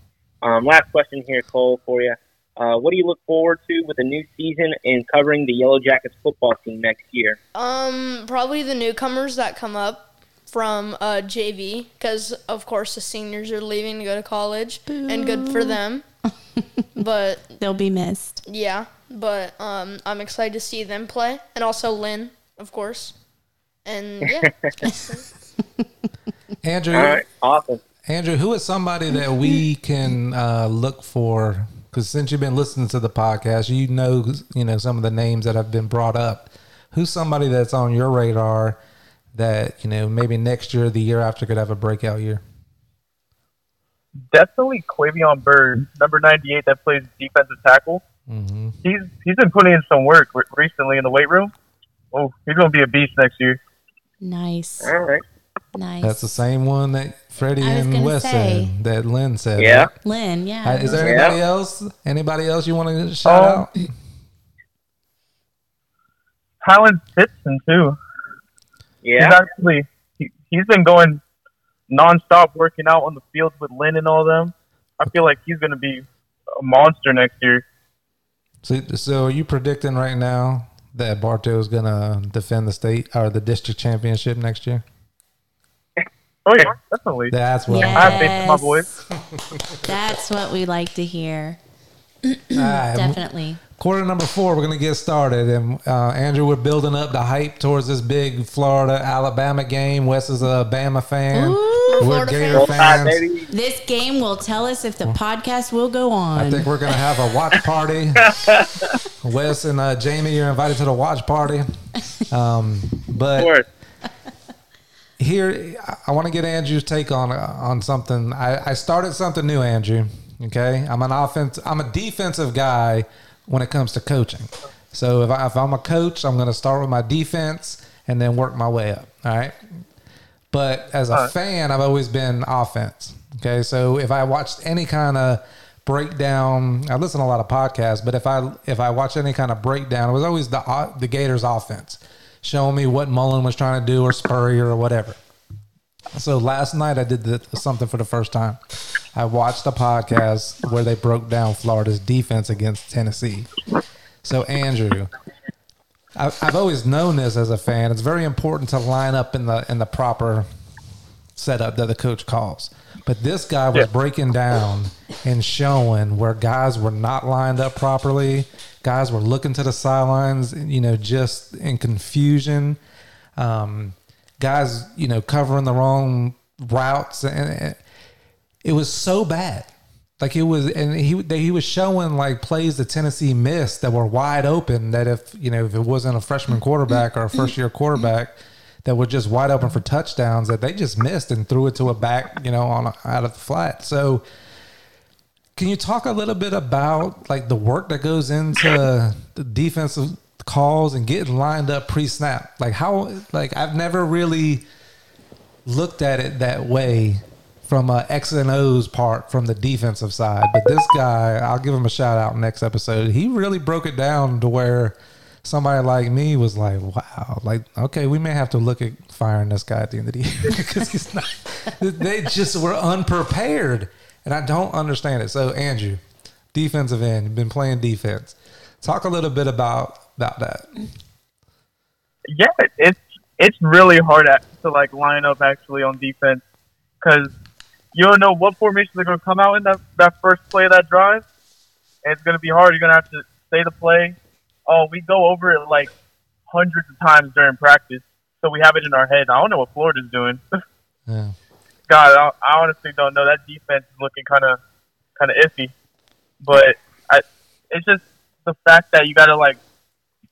Um, last question here, Cole, for you. Uh, what do you look forward to with a new season and covering the Yellow Jackets football team next year? Um, probably the newcomers that come up from uh, JV, because of course the seniors are leaving to go to college, and good for them. *laughs* but They'll be missed. yeah, but um, I'm excited to see them play, and also Lynn, of course. And *laughs* yeah, *laughs* Andrew, All right, awesome. Andrew, who is somebody that we can uh, look for? Because since you've been listening to the podcast, you know, you know some of the names that have been brought up. Who's somebody that's on your radar that you know maybe next year, the year after, could have a breakout year? Definitely Quavion Bird, number 98 that plays defensive tackle. hmm He's he's been putting in some work re- recently in the weight room. Oh, he's going to be a beast next year. Nice, All right. nice. That's the same one that Freddie and gonna Wes say. said. That Lynn said. Yeah. right? Lynn. Yeah. Uh, Is there Yeah. anybody else? Anybody else you want to shout Um, out? Tylen Pitson too. Yeah. He's actually he, he's been going nonstop working out on the field with Lynn and all them. I feel like he's going to be a monster next year. So, so are you predicting right now that Bartow is going to defend the state or the district championship next year? Oh yeah, definitely. That's what. Yes. I have faith in my boys. That's what we like to hear. All right, Definitely. Quarter number four, we're going to get started. And uh, Andrew, we're building up the hype towards this big Florida Alabama game. Wes is a Bama fan. Ooh. we're Florida Gator fan. Roll Tide, fans. This game will tell us if the podcast will go on. I think we're going to have a watch *laughs* party. Wes and uh, Jamie, you're invited to the watch party. Um, Of but course. here I- I want to get Andrew's take on on something. I, I started something new, Andrew. Okay, I'm an offense. I'm a defensive guy when it comes to coaching. So if, I, if I'm a coach, I'm going to start with my defense and then work my way up. All right. But as a right. fan, I've always been offense. Okay, so if I watched any kind of breakdown, I listen to a lot of podcasts, but if I if I watch any kind of breakdown, it was always the the Gators offense, showing me what Mullen was trying to do or Spurrier or whatever. So last night I did the, something for the first time. I watched a podcast where they broke down Florida's defense against Tennessee. So Andrew, I've, I've always known this as a fan. It's very important to line up in the in the proper setup that the coach calls. But this guy was Yeah. breaking down and showing where guys were not lined up properly. Guys were looking to the sidelines, you know, just in confusion. Um, guys, you know, covering the wrong routes, and it was so bad. Like it was, and he he was showing like plays that Tennessee missed that were wide open. That if you know if it wasn't a freshman quarterback or a first year quarterback that were just wide open for touchdowns that they just missed and threw it to a back, you know, on a, out of the flat. So, can you talk a little bit about like the work that goes into the defensive calls and getting lined up pre-snap? Like how like I've never really looked at it that way from a X and O's part from the defensive side. But this guy, I'll give him a shout out next episode. He really broke it down to where somebody like me was like, wow, like, okay, we may have to look at firing this guy at the end of the *laughs* year *laughs* because he's not, *laughs* they just were unprepared. And I don't understand it. So, Andrew, defensive end, you've been playing defense. Talk a little bit about about that. Yeah, it's it's really hard to like line up actually on defense because you don't know what formation they're going to come out in that that first play of that drive, and it's going to be hard. You're going to have to say the play. Oh, we go over it like hundreds of times during practice, so we have it in our head. I don't know what Florida's doing. *laughs* Yeah. God, I, I honestly don't know. That defense is looking kind of kind of iffy, but I, it's just the fact that you got to like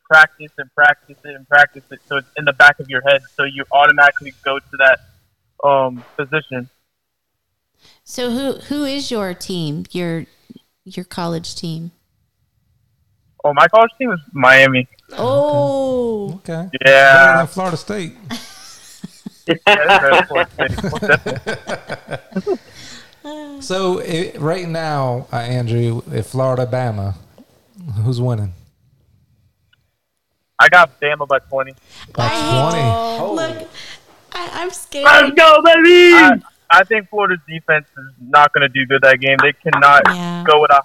practice and practice it and practice it, so it's in the back of your head, so you automatically go to that um, position. So who who is your team? Your your college team? Oh, my college team is Miami. Oh, Okay. Better Yeah, *laughs* than Florida State. yeah Florida State. So it, right now, uh, Andrew, if Florida Bama, who's winning? I got Bama by twenty. By I- twenty. look, I, I'm scared. Let's go, baby! I, I think Florida's defense is not going to do good that game. They cannot Yeah. go with a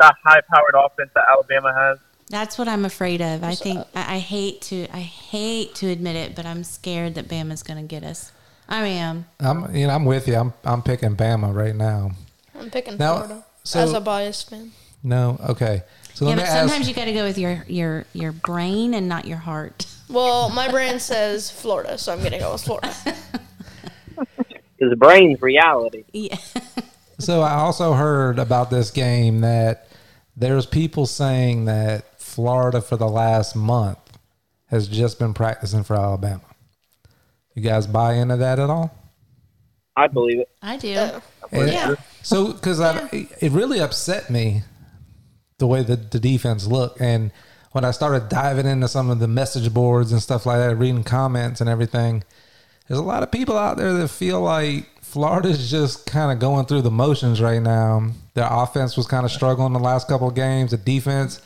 that high-powered offense that Alabama has. That's what I'm afraid of. I think I, I hate to I hate to admit it, but I'm scared that Bama's going to get us. I am. I'm, you know, I'm with you. I'm, I'm picking Bama right now. I'm picking Now, Florida so- as a biased fan. No, okay. So Yeah, but me sometimes ask. you got to go with your your your brain and not your heart. Well, my brain says Florida, so I'm gonna go with Florida. *laughs* Because the brain's reality. Yeah. So I also heard about this game that there's people saying that Florida for the last month has just been practicing for Alabama. You guys buy into that at all? I believe it. I do. Uh, And- Yeah. So, because it really upset me the way that the defense looked, and when I started diving into some of the message boards and stuff like that, reading comments and everything, there's a lot of people out there that feel like Florida's just kind of going through the motions right now. Their offense was kind of struggling the last couple of games. The defense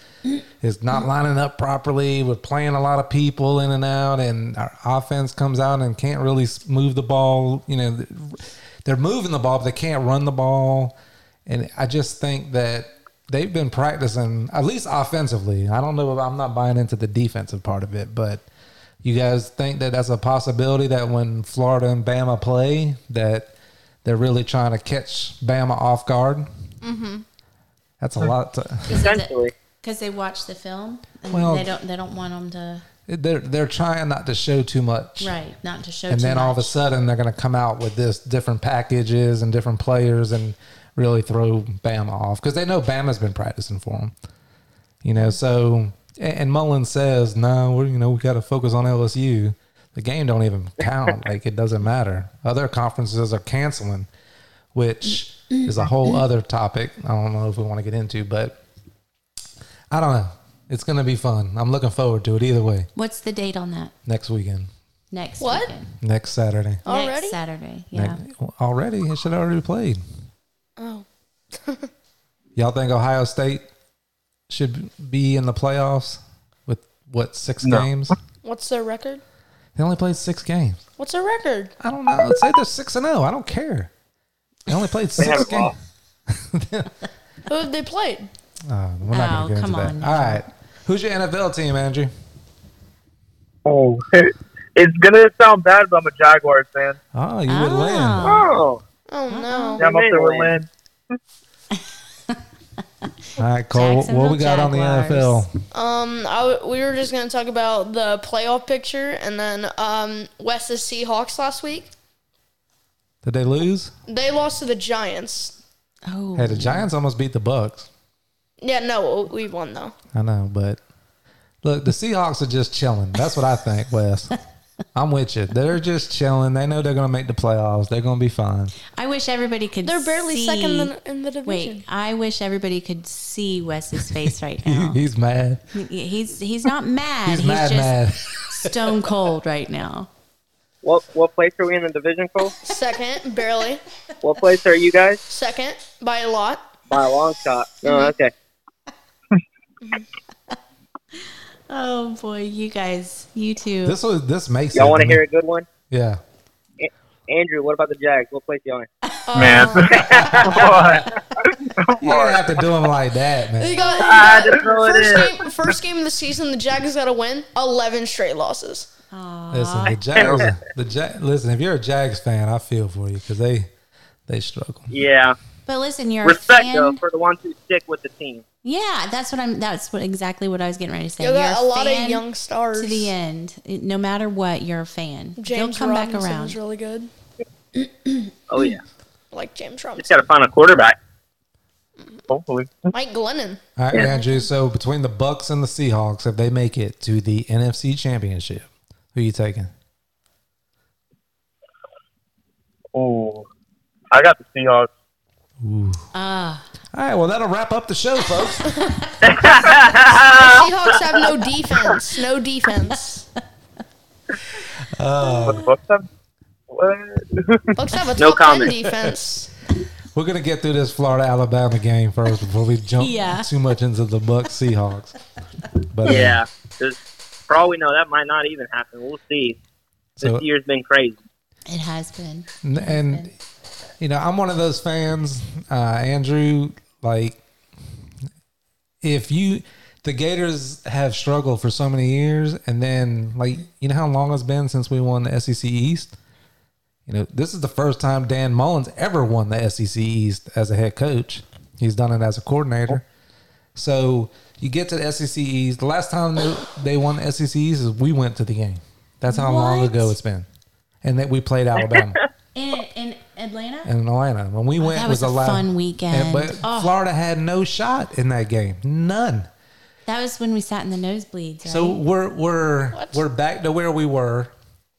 is not lining up properly. We're playing a lot of people in and out, and our offense comes out and can't really move the ball. You know, they're moving the ball, but they can't run the ball. And I just think that they've been practicing, at least offensively. I don't know if I'm not buying into the defensive part of it, but you guys think that that's a possibility that when Florida and Bama play, that they're really trying to catch Bama off guard? Mm-hmm. That's a lot. To, *laughs* Essentially. Because they watch the film and Well- they don't they don't want them to they're they're trying not to show too much. right not to show. and too then all of a sudden they're going to come out with this different packages and different players and really throw Bama off because they know Bama's been practicing for them. You know, so and and Mullen says, "No, we're you know we got to focus on LSU. The game don't even count. like it doesn't matter. Other conferences are canceling, which is a whole other topic. I don't know if we want to get into, but I don't know. It's going to be fun. I'm looking forward to it either way. What's the date on that? Next weekend, Next What? weekend. next Saturday. Already? Next Saturday. Yeah. Next- already? It should have already played. Oh, *laughs* Y'all think Ohio State should be in the playoffs with what six No. games? what's their record? They only played six games. What's their record? I don't know. Let's say they're six and zero. I don't care. They only played six games. Who have they played? *laughs* Oh, we're not Oh, going to get come into on that. All right. Who's your NFL team, Andrew? Oh, *laughs* it's gonna sound bad, but I'm a Jaguars fan. Oh, you would oh. win. Oh. Oh no. Yeah, I'm up there with Lynn. *laughs* All right, Cole. What Jacksonville we got on the Jaguars. NFL? Um, I w- we were just gonna talk about the playoff picture, and then um, Wes's Seahawks last week. Did they lose? They lost to the Giants. Oh. Hey, the Giants almost beat the Bucks. Yeah, no, we won though. I know, but look, the Seahawks are just chilling. That's what I think, Wes. *laughs* I'm with you. They're just chilling. They know they're going to make the playoffs. They're going to be fine. I wish everybody could. They're barely see- second in the, in the division. Wait, I wish everybody could see Wes's face right now. *laughs* He's mad. he's he's not mad. He's, He's, mad, just mad. *laughs* stone cold right now. What what place are we in the division, Cole? Second, barely. What place are you guys? Second by a lot. By a long shot. No, mm-hmm. okay. Mm-hmm. Oh boy, you guys, you two. This was this makes Y'all want to hear a good one? Yeah. Andrew, what about the Jags? What place *laughs* *laughs* you on? Man, Uh, You don't have to do them like that, You man. got, you got just throw it first game. First game of the season, the Jags got to win. Eleven straight losses. Listen, the Jags. the Jag, Listen, if you're a Jags fan, I feel for you because they they struggle. Yeah. But listen, you're Respect a fan. though for the ones who stick with the team. Yeah, that's what I'm. That's what exactly what I was getting ready to say. You got You're a lot fan of young stars. to the end. It- No matter what, you're a fan. James They'll come back around. really good. *clears throat* Oh yeah. *clears throat* Like James Trump. Just Robinson. got to find a quarterback. Hopefully. Mike Glennon. All right, Andrew. So between the Bucks and the Seahawks, if they make it to the NFC Championship, who you taking? Oh, I got the Seahawks. Ah, All right, well that'll wrap up the show, folks. *laughs* Seahawks have no defense. No defense. But the Bucks have what? Bucks have a No top ten comment. defense. We're gonna get through this Florida Alabama game first before we jump Yeah. too much into the Bucks Seahawks. But uh, Yeah. 'cause for all we know, that might not even happen. We'll see. This So- year's been crazy. it has been. N- and you know i'm one of those fans uh andrew like if you the gators have struggled for so many years and then like you know how long it's been since we won the sec east? You know this is the first time dan mullins ever won the sec east as a head coach. He's done it as a coordinator. So you get to the sec east. The last time they, they won the sec east is we went to the game. That's how long ago it's been. And that we played alabama *laughs* Atlanta. in Atlanta. When we oh, went, Oh, that was, was a a lot- fun weekend. And- but Oh. Florida had no shot in that game, none. That was when we sat in the nosebleeds. Right? So we're we're What? we're back to where we were,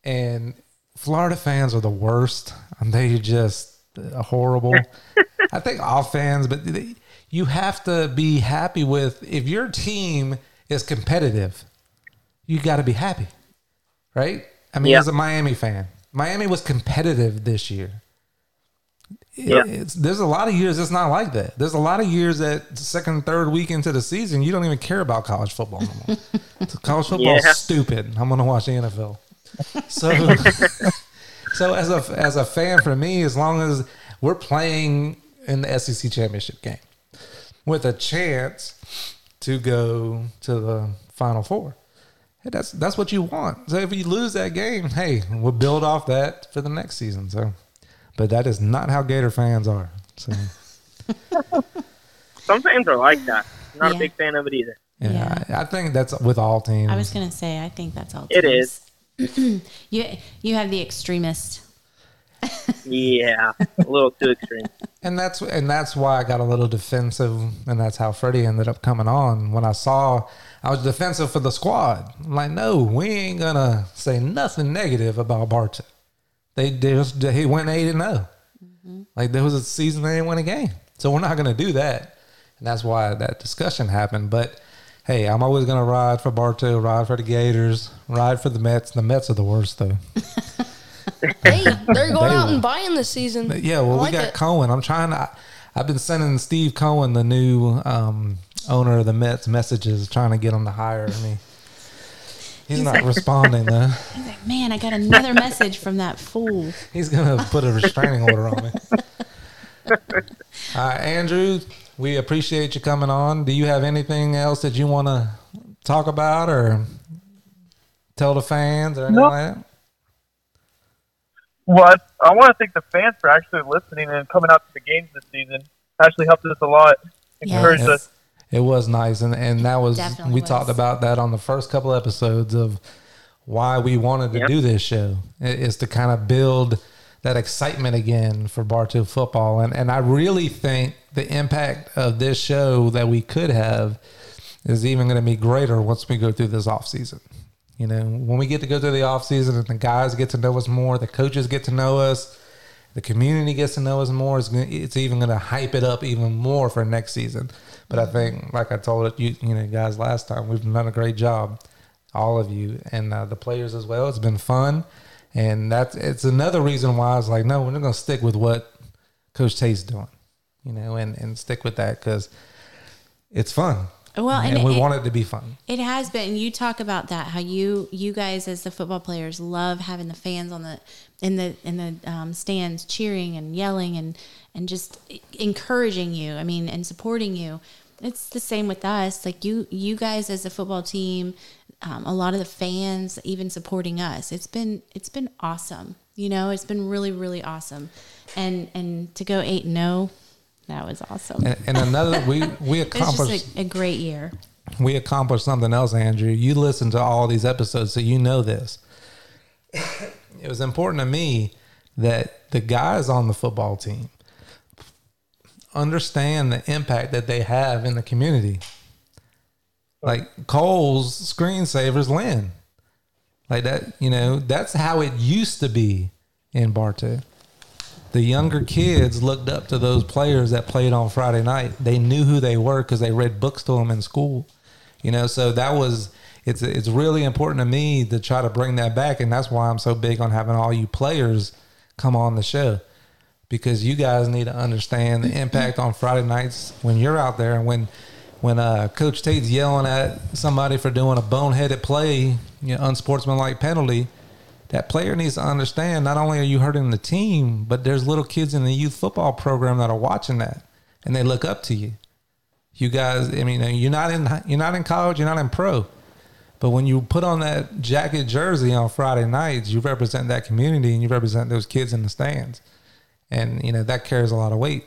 and Florida fans are the worst. And they just horrible. *laughs* I think all fans, but they, you have to be happy with if your team is competitive. You got to be happy, right? I mean, Yeah. as a Miami fan, Miami was competitive this year. Yeah. It's, there's a lot of years it's not like that. There's a lot of years that second, third week into the season, you don't even care about college football no more. *laughs* college football's Yeah. stupid. I'm gonna watch the NFL. So, *laughs* so as a as a fan for me, as long as we're playing in the SEC championship game with a chance to go to the Final Four, hey, that's that's what you want. So if you lose that game, hey, we'll build off that for the next season. So, but that is not how Gator fans are. So, *laughs* Some fans are like that. Not Yeah. a big fan of it either. yeah, I, I think that's with all teams. I was gonna say, I think that's all. It teams. *clears throat* you you have the extremist. *laughs* Yeah, a little too extreme. *laughs* And that's and that's why I got a little defensive, and that's how Freddie ended up coming on. When I saw I was defensive for the squad, I'm like, no, we ain't gonna say nothing negative about Bartow. They they, just he went eight and zero. Like there was a season they didn't win a game, so we're not gonna do that. And that's why that discussion happened. But hey, I'm always gonna ride for Bartow, ride for the Gators, ride for the Mets. The Mets are the worst though. *laughs* Hey, they're going They out will. and buying this season. Yeah, well, I we got it. Cohen. I'm trying to. I've been sending Steve Cohen, the new um, owner of the Mets, messages trying to get him to hire me. He's, not *laughs* responding though. He's like, man, I got another message from that fool. He's gonna put a restraining order on me. *laughs* All right, Andrew, we appreciate you coming on. Do you have anything else that you want to talk about or tell the fans or anything No. like that? Well, I, I want to thank the fans for actually listening and coming out to the games this season. Actually helped us a lot. Encouraged Yes. us. It was nice, and and that was Definitely we was. talked about that on the first couple episodes of why we wanted to Yep. do this show is to kind of build that excitement again for Bartow football, and and I really think the impact of this show that we could have is even going to be greater once we go through this off season. You know, when we get to go through the off season and the guys get to know us more, the coaches get to know us, the community gets to know us more. It's, gonna, it's even going to hype it up even more for next season. But I think, like I told you, you know, guys last time, we've done a great job, all of you, and uh, the players as well. It's been fun, and that's it's another reason why I was like, no, we're going to stick with what Coach Tate's doing, you know, and and stick with that because it's fun. Well, and, and we it- want it to be fun. It has been. You talk about that how you you guys as the football players love having the fans on the in the in the um, stands cheering and yelling and and just encouraging you. I mean, and supporting you. it's the same with us. Like you, you guys as a football team, um, a lot of the fans even supporting us. It's been it's been awesome. You know, it's been really really awesome, and and to go eight and zero, that was awesome. And, and another, we we *laughs* accomplished a, a great year. we accomplished something else, Andrew. You listen to all these episodes, so you know this. *coughs* it was important to me that the guys on the football team understand the impact that they have in the community. Like Cole's screensavers, Lynn. Like that, you know, that's how it used to be in Bartow. The younger kids looked up to those players that played on Friday night. They knew who they were because they read books to them in school. You know, so that was it's it's really important to me to try to bring that back, and that's why I'm so big on having all you players come on the show because you guys need to understand the impact on Friday nights when you're out there and when when uh, Coach Tate's yelling at somebody for doing a boneheaded play, you know, unsportsmanlike penalty. That player needs to understand not only are you hurting the team, but there's little kids in the youth football program that are watching that and they look up to you. You guys, I mean, you're not in you're not in college, you're not in pro, but when you put on that jacket jersey on Friday nights, you represent that community and you represent those kids in the stands, and you know that carries a lot of weight.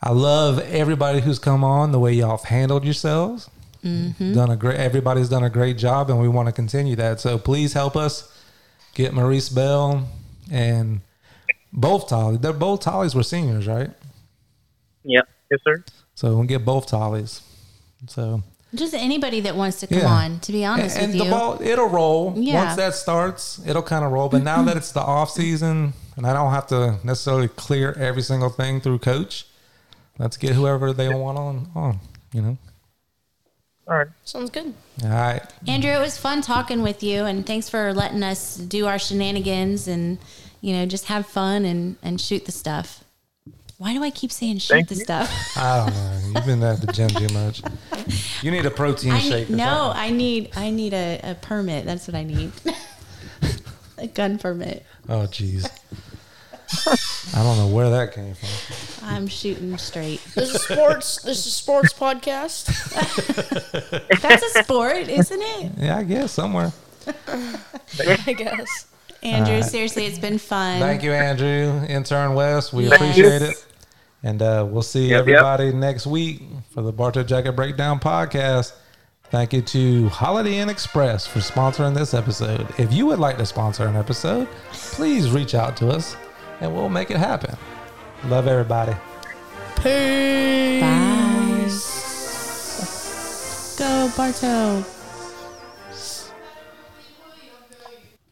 I love everybody who's come on the way y'all have handled yourselves. Mm-hmm. Done a great. Everybody's done a great job, and we want to continue that. So please help us get Maurice Bell and both Tollies. They're both Tollies were seniors, right? Yep. Yes, sir. So we'll get both Tollies. So Just anybody that wants to come Yeah. on. To be honest and, with you, the ball it'll roll Yeah. once that starts it'll kind of roll but now mm-hmm. that it's the off season and i don't have to necessarily clear every single thing through coach let's get whoever they want on on you know All right. Sounds good. all right Andrew, it was fun talking with you, and thanks for letting us do our shenanigans and you know just have fun and and shoot the stuff. Why do I keep saying shoot Thank the you. stuff? *laughs* i don't know you've been at the gym too much you need a protein I shake need, no. I need I need a, a permit. That's what I need. *laughs* a gun permit. oh jeez i don't know where that came from I'm shooting straight. This is sports. this is sports podcast. *laughs* That's a sport, isn't it? yeah i guess somewhere *laughs* I guess. Andrew, seriously, it's been fun. thank you andrew intern west we Yes. appreciate it and uh, we'll see Yep, yep. everybody next week for the Bartow Jacket Breakdown podcast. Thank you to Holiday Inn Express for sponsoring this episode. If you would like to sponsor an episode, please reach out to us and we'll make it happen. Love everybody. Peace. Bye. Go, Bartow.